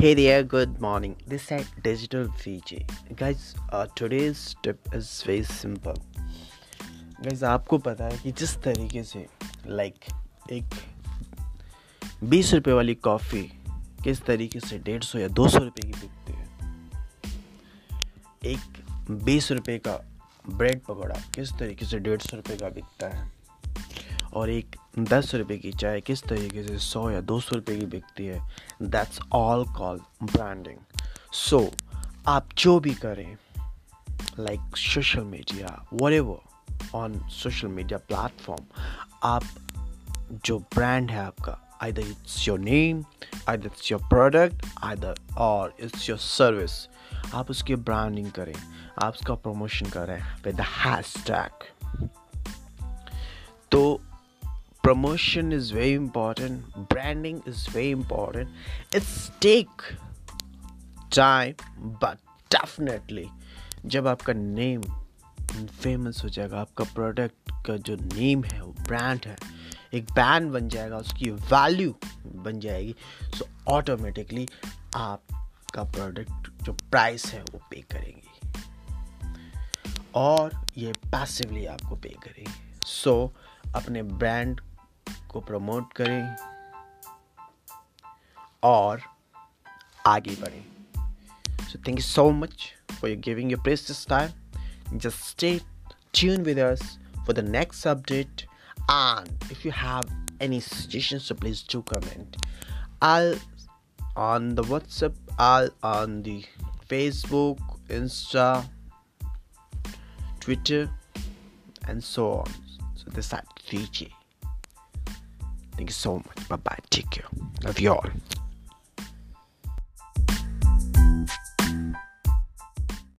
Hey there, good morning. This is Digital VJ. Guys, uh, today's tip is very simple. Guys, आपको पता है कि जिस तरीके से लाइक like, एक बीस रुपए वाली कॉफ़ी किस तरीके से डेढ़ सौ या दो सौ रुपये की बिकती है एक बीस रुपए का ब्रेड पकौड़ा किस तरीके से डेढ़ सौ रुपये का बिकता है और एक दस रुपये की चाय किस तरीके से सौ या दो सौ रुपये की बिकती है that's all call branding so आप जो भी करें like social media what on social media platform आप जो ब्रांड है आपका, either it's your name, either it's your product, either, or it's your service, आप उसकी ब्रांडिंग करें, आप उसका प्रमोशन करें विद हैशटैग तो promotion is very important branding is very important. It's take time but definitely जब आपका नेम फ़ेमस हो जाएगा आपका प्रोडक्ट का जो नेम है वो ब्रांड है एक ब्रांड बन जाएगा उसकी वैल्यू बन जाएगी सो ऑटोमेटिकली आपका प्रोडक्ट जो प्राइस है वो पे करेंगी। और ये पैसिवली आपको पे करेंगे। सो so, अपने ब्रांड को प्रमोट करें और आगे बढ़ें so thank you so much for you giving your precious time just stay tune with us for the next update and if you have any suggestions so please do comment i'll on the whatsapp i'll on the facebook insta twitter and so on so this at vj Thank you so much. Bye bye. Take care. Love you all.